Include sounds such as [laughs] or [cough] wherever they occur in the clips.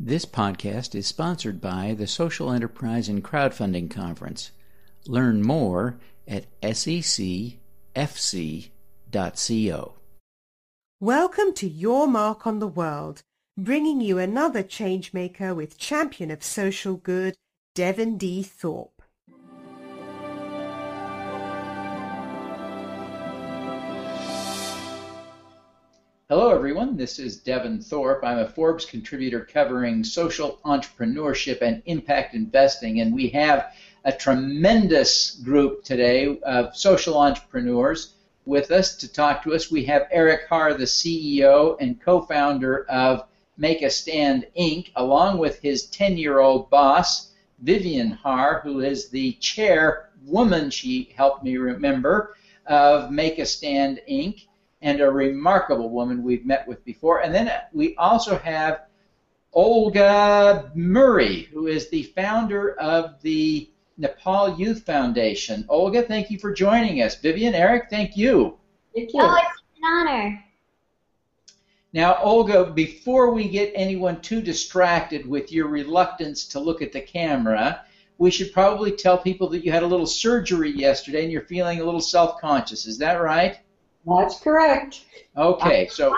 This podcast is sponsored by the Social Enterprise and Crowdfunding Conference. Learn more at secfc.co. Welcome to Your Mark on the World, bringing you another changemaker with champion of social good, Devin D. Thorpe. Hello, everyone. This is Devin Thorpe. I'm a Forbes contributor covering social entrepreneurship and impact investing, and we have a tremendous group today of social entrepreneurs with us to talk to us. We have Eric Harr, the CEO and co-founder of Make a Stand Inc., along with his 10-year-old boss, Vivienne Harr, who is the chairwoman, she helped me remember, of Make a Stand Inc., and a remarkable woman we've met with before. And then we also have Olga Murray, who is the founder of the Nepal Youth Foundation. Olga, thank you for joining us. Vivienne, Eric, thank you. Thank you. Oh, it's an honor. Now, Olga, before we get anyone too distracted with your reluctance to look at the camera, we should probably tell people that you had a little surgery yesterday and you're feeling a little self conscious. Is that right? That's correct. Okay, so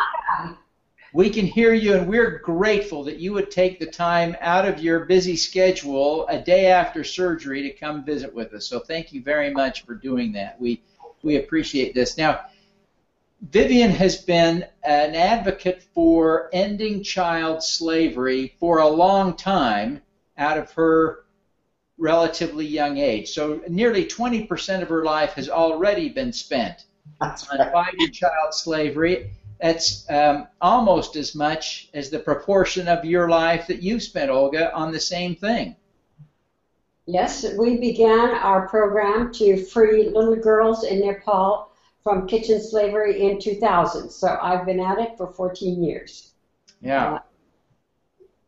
we can hear you, and we're grateful that you would take the time out of your busy schedule a day after surgery to come visit with us. So thank you very much for doing that. We we appreciate this. Now, Vivienne has been an advocate for ending child slavery for a long time out of her relatively young age. So nearly 20% of her life has already been spent That's right. fighting child slavery. That's um, almost as much as the proportion of your life that you've spent, Olga, on the same thing. Yes, we began our program to free little girls in Nepal from kitchen slavery in 2000. So I've been at it for 14 years. Yeah.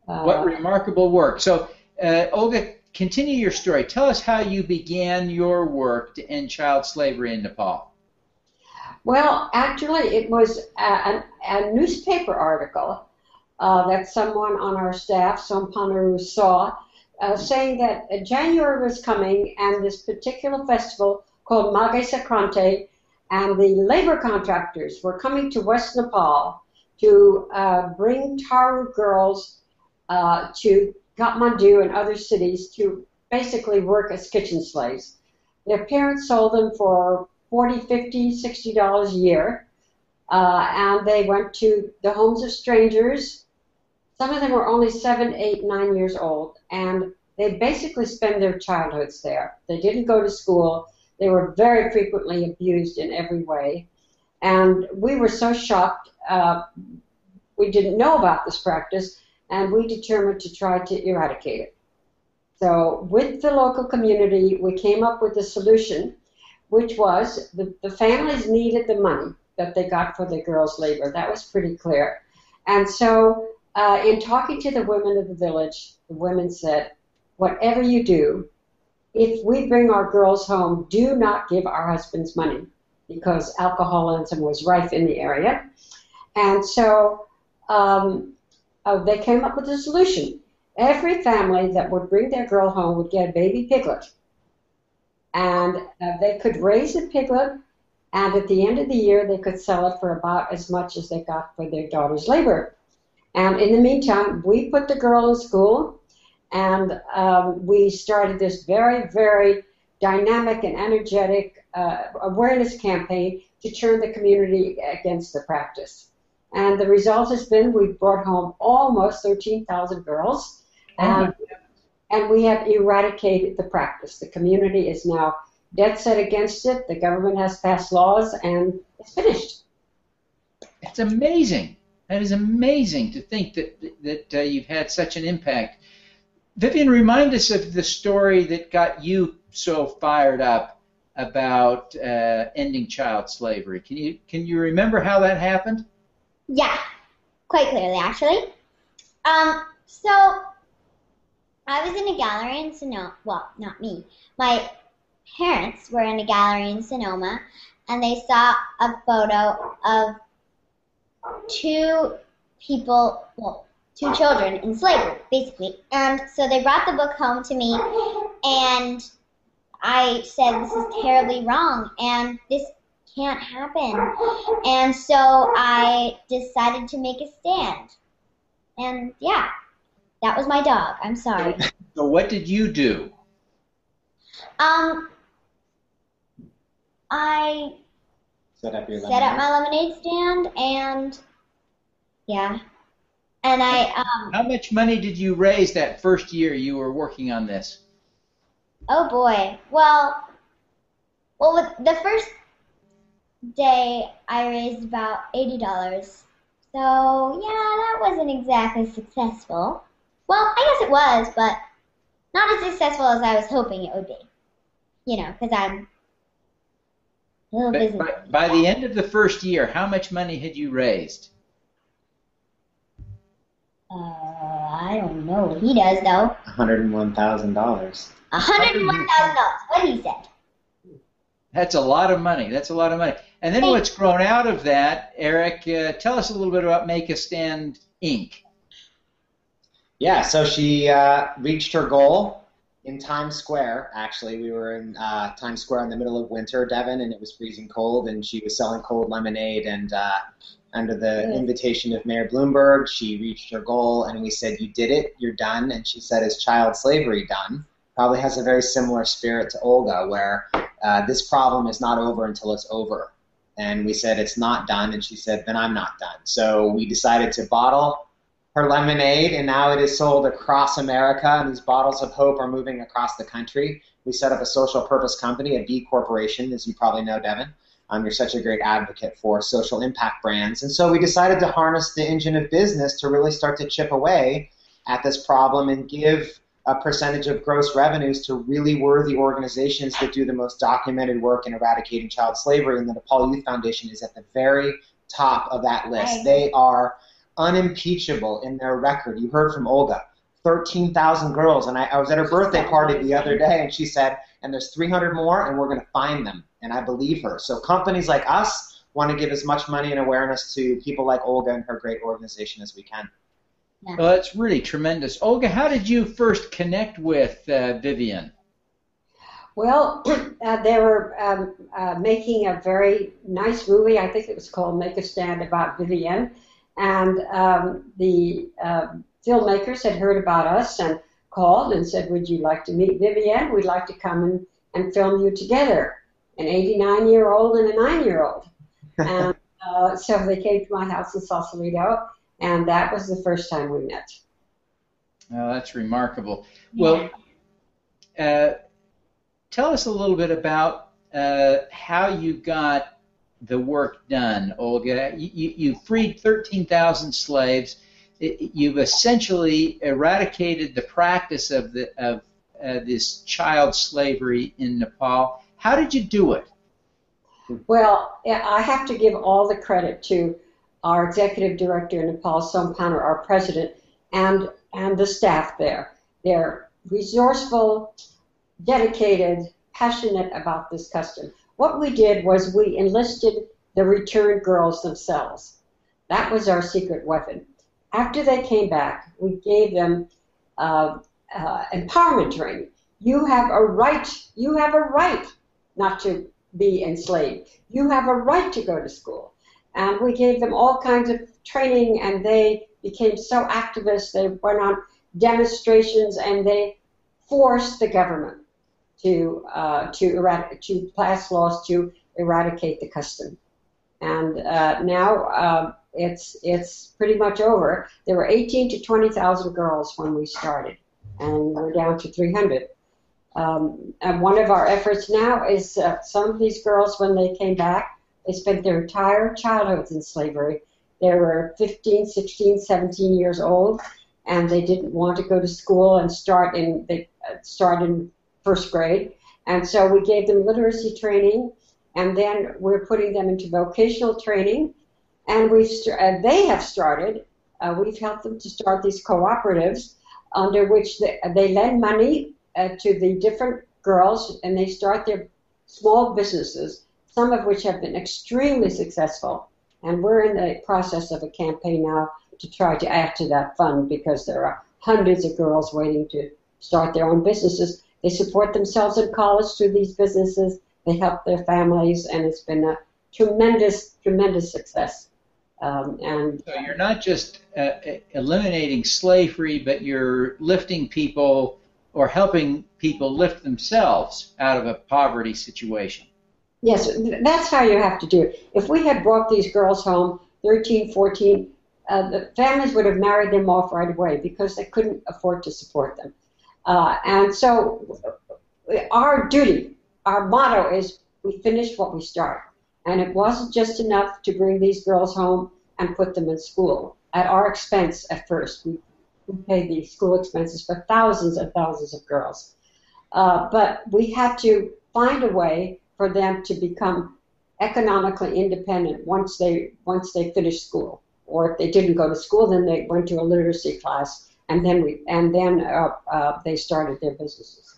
Uh, What remarkable work. So, uh, Olga, continue your story. Tell us how you began your work to end child slavery in Nepal. Well, actually, it was a, a, newspaper article uh, that someone on our staff, Som Paneru, saw uh, saying that uh, January was coming and this particular festival called Maghe Sankranti and the labor contractors were coming to West Nepal to uh, bring Tharu girls uh, to Kathmandu and other cities to basically work as kitchen slaves. Their parents sold them for 40, 50, 60 dollars a year, uh, and they went to the homes of strangers. Some of them were only seven, eight, nine years old, and they basically spent their childhoods there. They didn't go to school. They were very frequently abused in every way, and we were so shocked. Uh, we didn't know about this practice, and we determined to try to eradicate it. So, with the local community, we came up with a solution which was the, the families needed the money that they got for the girls' labor. That was pretty clear. And so, uh, in talking to the women of the village, the women said, whatever you do, if we bring our girls home, do not give our husbands money because alcoholism was rife in the area. And so um, uh, they came up with a solution. Every family that would bring their girl home would get a baby piglet and uh, they could raise a piglet, and at the end of the year, they could sell it for about as much as they got for their daughter's labor. And in the meantime, we put the girl in school, and um, we started this very, very dynamic and energetic uh, awareness campaign to turn the community against the practice. And the result has been we've brought home almost 13,000 girls. And and we have eradicated the practice. The community is now dead set against it. The government has passed laws, and it's finished. It's amazing. That is amazing to think that that uh, you've had such an impact. Vivienne, remind us of the story that got you so fired up about uh, ending child slavery. Can you can you remember how that happened? Yeah, quite clearly, actually. Um, so I was in a gallery in Sonoma. Well, not me. My parents were in a gallery in Sonoma, and they saw a photo of two people, well, two children in slavery, basically. And so they brought the book home to me, and I said, This is terribly wrong, and this can't happen. And so I decided to make a stand. And yeah, that was my dog. I'm sorry. So what did you do? Um, I Set up your set up my lemonade stand, and yeah, and I um. How much money did you raise that first year you were working on this? Oh boy. Well, well, with the first day I raised about eighty dollars. So yeah, that wasn't exactly successful. Well, I guess it was, but not as successful as I was hoping it would be. You know, because I'm a little By, busy. by, by the end of the first year, how much money had you raised? Uh, I don't know what he does though. $101,000. Hundred and one thousand dollars. What he said. That's a lot of money. That's a lot of money. And then what's grown out of that, Eric? Uh, tell us a little bit about Make a Stand Inc. Yeah, so she uh, reached her goal in Times Square. Actually, we were in uh, Times Square in the middle of winter, Devin, and it was freezing cold, and she was selling cold lemonade. And uh, under the invitation of Mayor Bloomberg, she reached her goal, and we said, "You did it. You're done." And she said, "Is child slavery done?" Probably has a very similar spirit to Olga, where uh, this problem is not over until it's over. And we said, "It's not done," and she said, "Then I'm not done." So we decided to bottle her lemonade, and now it is sold across America, and these bottles of hope are moving across the country. We set up a social purpose company, a B corporation, as you probably know, Devin. Um, you're such a great advocate for social impact brands. And so we decided to harness the engine of business to really start to chip away at this problem and give a percentage of gross revenues to really worthy organizations that do the most documented work in eradicating child slavery. And the Nepal Youth Foundation is at the very top of that list. Right. They are unimpeachable in their record. You heard from Olga. 13,000 girls, and I, I was at her birthday party the other day, and she said, and there's 300 more, and we're going to find them. And I believe her. So companies like us want to give as much money and awareness to people like Olga and her great organization as we can. Well, that's really tremendous. Olga, how did you first connect with uh, Vivienne? Well, [clears throat] uh, they were um, uh, making a very nice movie. I think it was called Make a Stand about Vivienne. And um, the um filmmakers had heard about us and called and said, Would you like to meet Vivienne? We'd like to come and, and film you together. An 89 year old and a 9 year old. [laughs] And uh, so they came to my house in Sausalito, and that was the first time we met. Oh, that's remarkable. Well, uh, tell us a little bit about uh, how you got the work done, Olga. You, you, freed 13,000 slaves. You've essentially eradicated the practice of the of uh, this child slavery in Nepal. How did you do it? Well, I have to give all the credit to our executive director, in Nepal Sompaner, our president, and and the staff there. They're resourceful, dedicated, passionate about this custom. What we did was we enlisted the returned girls themselves. That was our secret weapon. After they came back, we gave them uh, uh, empowerment training. You have a right. You have a right not to be enslaved. You have a right to go to school. And we gave them all kinds of training, and they became so activists. They went on demonstrations, and they forced the government to uh, to erad- to pass laws to eradicate the custom. And uh, now uh, it's it's pretty much over. There were 18 to 20 thousand girls when we started, and we're down to 300. Um, and one of our efforts now is uh, some of these girls, when they came back, they spent their entire childhoods in slavery. They were 15, 16, 17 years old, and they didn't want to go to school and start in they uh, start in first grade. And so we gave them literacy training, and then we're putting them into vocational training. And we've st- uh, they have started. Uh, we've helped them to start these cooperatives under which they, they lend money uh, to the different girls, and they start their small businesses, some of which have been extremely successful. And we're in the process of a campaign now to try to add to that fund because there are hundreds of girls waiting to start their own businesses. They support themselves in college through these businesses. They help their families, and it's been a tremendous, tremendous success. Um, and so you're not just uh, eliminating slavery, but you're lifting people or helping people lift themselves out of a poverty situation. Yes, that's how you have to do it. If we had brought these girls home, 13, 14, uh, the families would have married them off right away because they couldn't afford to support them. Uh, and so our duty, our motto is we finish what we start. And it wasn't just enough to bring these girls home and put them in school at our expense at first. We, we paid the school expenses for thousands and thousands of girls. Uh, but we had to find a way for them to become economically independent once they once they finished school. Or if they didn't go to school, then they went to a literacy class, and then we and then uh, uh, they started their businesses.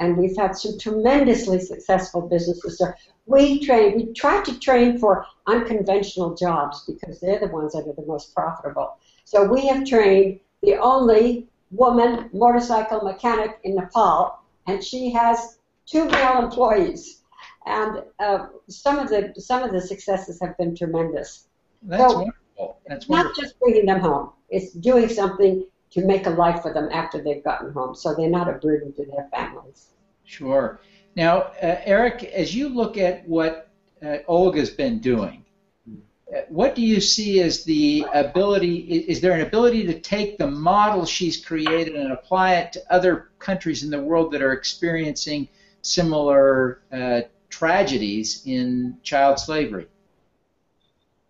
And we've had some tremendously successful businesses. So we train, we try to train for unconventional jobs because they're the ones that are the most profitable. So we have trained the only woman motorcycle mechanic in Nepal, and she has two male employees. And uh, some of the some of the successes have been tremendous. That's so wonderful. That's wonderful. Not just bringing them home; it's doing something to make a life for them after they've gotten home, so they're not a burden to their families. Sure. Now, uh, Eric, as you look at what uh, Olga's been doing, uh, what do you see as the ability? Is there an ability to take the model she's created and apply it to other countries in the world that are experiencing similar uh, tragedies in child slavery?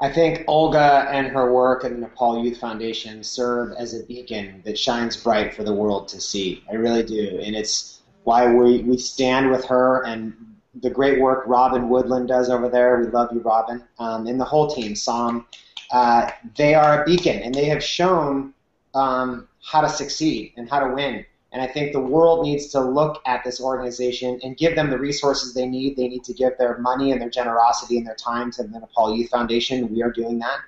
I think Olga and her work at the Nepal Youth Foundation serve as a beacon that shines bright for the world to see. I really do, and it's why we, we stand with her and the great work Robin Woodland does over there. We love you, Robin, um, and the whole team, Sam. Uh, they are a beacon, and they have shown um, how to succeed and how to win. And I think the world needs to look at this organization and give them the resources they need. They need to give their money and their generosity and their time to the Nepal Youth Foundation. We are doing that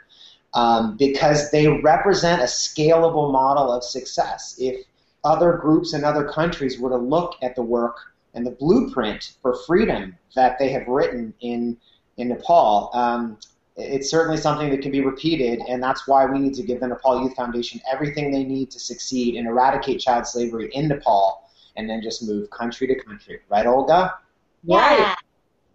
um, because they represent a scalable model of success. If other groups in other countries were to look at the work and the blueprint for freedom that they have written in in Nepal, um, it's certainly something that can be repeated, and that's why we need to give the Nepal Youth Foundation everything they need to succeed and eradicate child slavery in Nepal, and then just move country to country. Right, Olga? Yeah.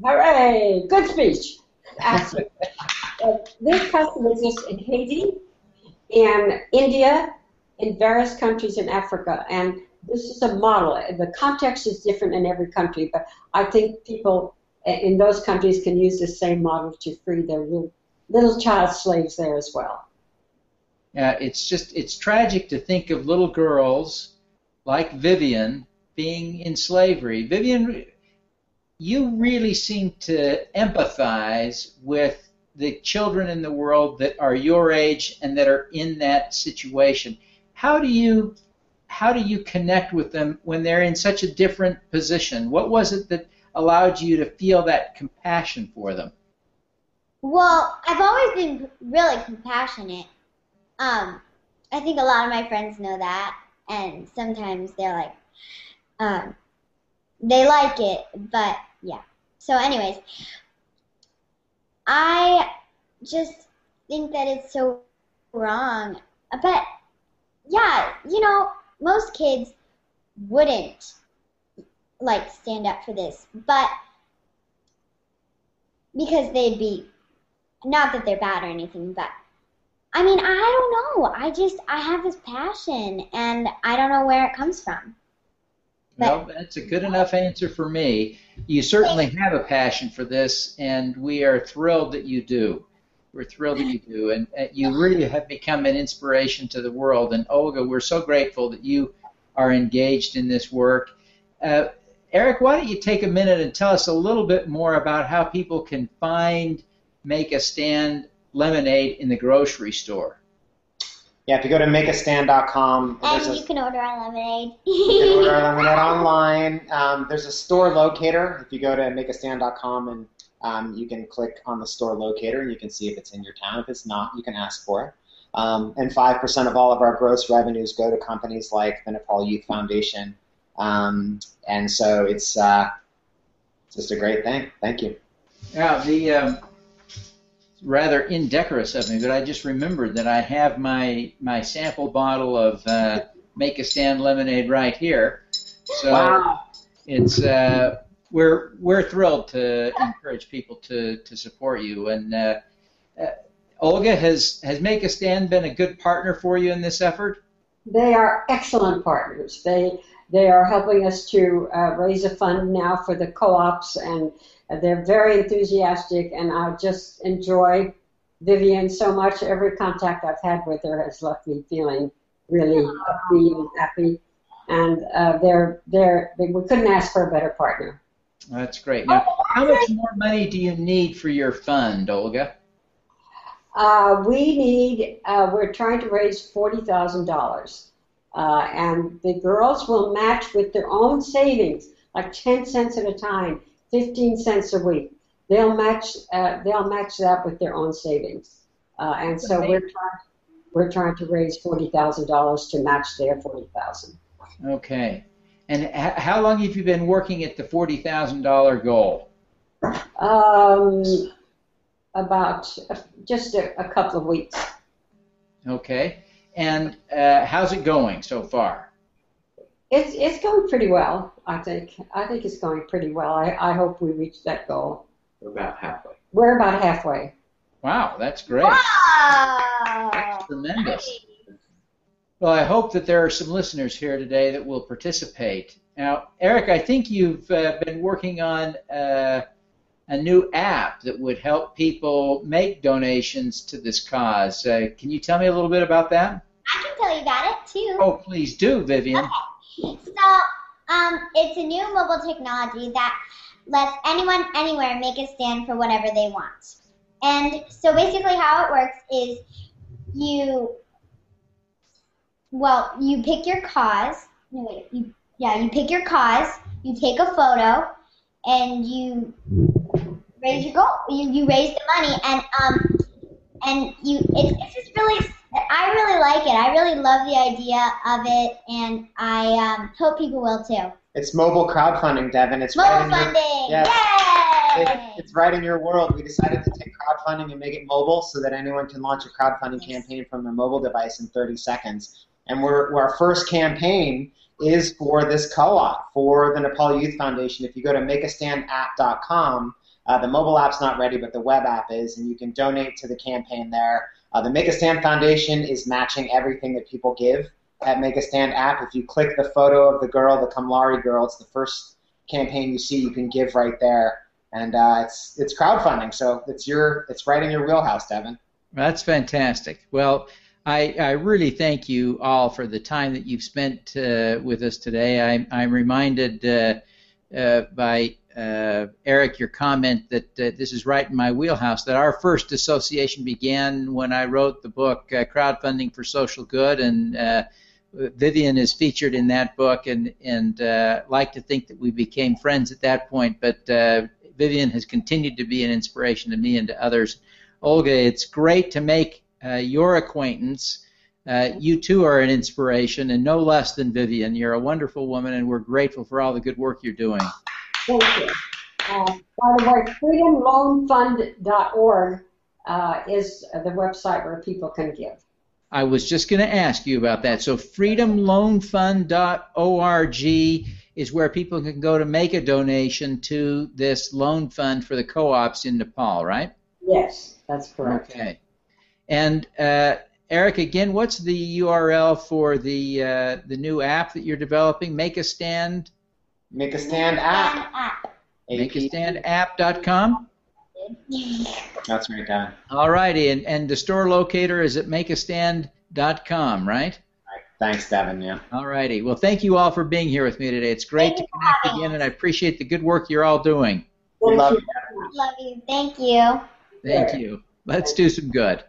Hooray! Good speech. [laughs] uh, this customer exists in Haiti, in India, in various countries in Africa. And this is a model. The context is different in every country, but I think people in those countries can use the same model to free their little, child slaves there as well. Yeah, it's just it's tragic to think of little girls like Vivienne being in slavery. Vivienne, you really seem to empathize with the children in the world that are your age and that are in that situation how do you how do you connect with them when they're in such a different position? What was it that allowed you to feel that compassion for them? Well, I've always been really compassionate. Um, I think a lot of my friends know that, and sometimes they're like, um, they like it, but yeah. So, anyways, I just think that it's so wrong. But yeah, you know, most kids wouldn't like stand up for this, but because they'd be not that they're bad or anything, but I mean, I don't know. I just I have this passion and I don't know where it comes from. But, well, that's a good enough answer for me. You certainly have a passion for this, and we are thrilled that you do. We're thrilled that you do, and uh, you [laughs] really have become an inspiration to the world. And Olga, we're so grateful that you are engaged in this work. Uh, Eric, why don't you take a minute and tell us a little bit more about how people can find Make a Stand lemonade in the grocery store? Yeah, if you go to makeastand.com, and you can order our lemonade. [laughs] you can order our lemonade online. Um, there's a store locator. If you go to makeastand.com and um, you can click on the store locator and you can see if it's in your town. If it's not, you can ask for it. Um, and 5% of all of our gross revenues go to companies like the Nepal Youth Foundation. Um, and so it's uh, just a great thing. Thank you. Yeah, the um, rather indecorous of me, but I just remembered that I have my my sample bottle of uh, Make a Stand lemonade right here. So Wow. it's uh, we're we're thrilled to encourage people to to support you. And uh, uh, Olga, has has Make a Stand been a good partner for you in this effort? They are excellent partners. They they are helping us to uh, raise a fund now for the co-ops, and they're very enthusiastic. And I just enjoy Vivienne so much. Every contact I've had with her has left me feeling really upbeat and happy. And uh, they're they're they, we couldn't ask for a better partner. That's great. Now, how much more money do you need for your fund, Olga? Uh, we need, uh, we're trying to raise $40,000. Uh, and the girls will match with their own savings, like 10 cents at a time, 15 cents a week. They'll match, uh, they'll match that with their own savings. Uh, and so we're trying, we're trying to raise $40,000 to match their 40,000. Okay. And h- how long have you been working at the forty thousand dollar goal? Um, about uh, just a, a couple of weeks. Okay. And uh, how's it going so far? It's it's going pretty well. I think I think it's going pretty well. I, I hope we reach that goal. We're about halfway. We're about halfway. Wow, that's great. Wow. Tremendous. Well, I hope that there are some listeners here today that will participate. Now, Eric, I think you've uh, been working on uh, a new app that would help people make donations to this cause. Uh, can you tell me a little bit about that? I can tell you about it too. Oh, please do, Vivienne. Okay. So, um, it's a new mobile technology that lets anyone anywhere make a stand for whatever they want. And so basically, how it works is you, well, you pick your cause. No, wait, you, yeah, you pick your cause. You take a photo, and you raise your goal. You, you raise the money, and um, and you, it's, it's just really I really like it. I really love the idea of it, and I um, hope people will too. It's mobile crowdfunding, Devin. It's Mobile right in your, funding! yes. Yay! it- it's right in your world. We decided to take crowdfunding and make it mobile so that anyone can launch a crowdfunding campaign from their mobile device in 30 seconds. And we're, our first campaign is for this co-op for the Nepal Youth Foundation. If you go to makeastandapp.com, uh, the mobile app's not ready, but the web app is, and you can donate to the campaign there. Uh, the Make a Stand Foundation is matching everything that people give at Make a Stand app. If you click the photo of the girl, the Kamlari girl, it's the first campaign you see. You can give right there, and uh, it's it's crowdfunding, so it's your it's right in your wheelhouse, Devin. That's fantastic. Well, I, I really thank you all for the time that you've spent uh, with us today. I'm, I'm reminded uh, uh, by uh, Eric your comment that uh, this is right in my wheelhouse. That our first association began when I wrote the book uh, "Crowdfunding for Social Good," and uh, Vivienne is featured in that book, and and uh, like to think that we became friends at that point. But uh, Vivienne has continued to be an inspiration to me and to others. Olga, it's great to make your acquaintance. Uh, you too are an inspiration, and no less than Vivienne. You're a wonderful woman, and we're grateful for all the good work you're doing. Thank you. Uh, by the way, freedomloanfund.org uh, is the website where people can give. I was just going to ask you about that. So, freedomloanfund.org is where people can go to make a donation to this loan fund for the co-ops in Nepal, right? Yes, that's correct. Okay. And uh, Eric, again, what's the URL for the uh, the new app that you're developing? Make a stand. Make a Stand app. App. MakeAStandApp.com. That's right, Devin. All righty, and, and the store locator is at MakeAStand.com, right? Thanks, Devin. Yeah. All righty. Well, thank you all for being here with me today. It's great Thank to connect again, and I appreciate the good work you're all doing. We Thank love you. you. Love you. Thank you. Thank you. Let's do some good.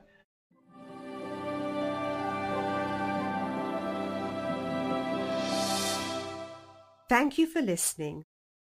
Thank you for listening.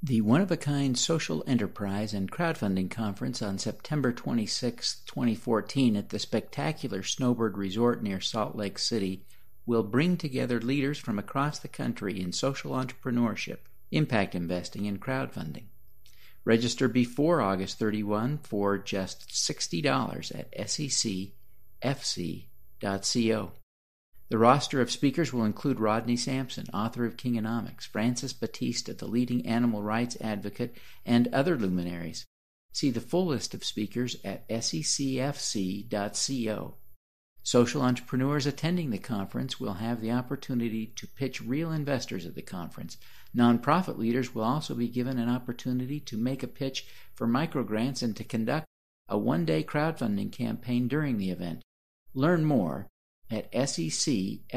The One of a Kind Social Enterprise and Crowdfunding Conference on September 26, 2014, at the spectacular Snowbird Resort near Salt Lake City will bring together leaders from across the country in social entrepreneurship, impact investing, and crowdfunding. Register before August 31 for just $60 at secfc.co. The roster of speakers will include Rodney Sampson, author of Kingonomics, Francis Battista, the leading animal rights advocate, and other luminaries. See the full list of speakers at secfc.co. Social entrepreneurs attending the conference will have the opportunity to pitch real investors at the conference. Nonprofit leaders will also be given an opportunity to make a pitch for microgrants and to conduct a one day crowdfunding campaign during the event. Learn more at secfc.co.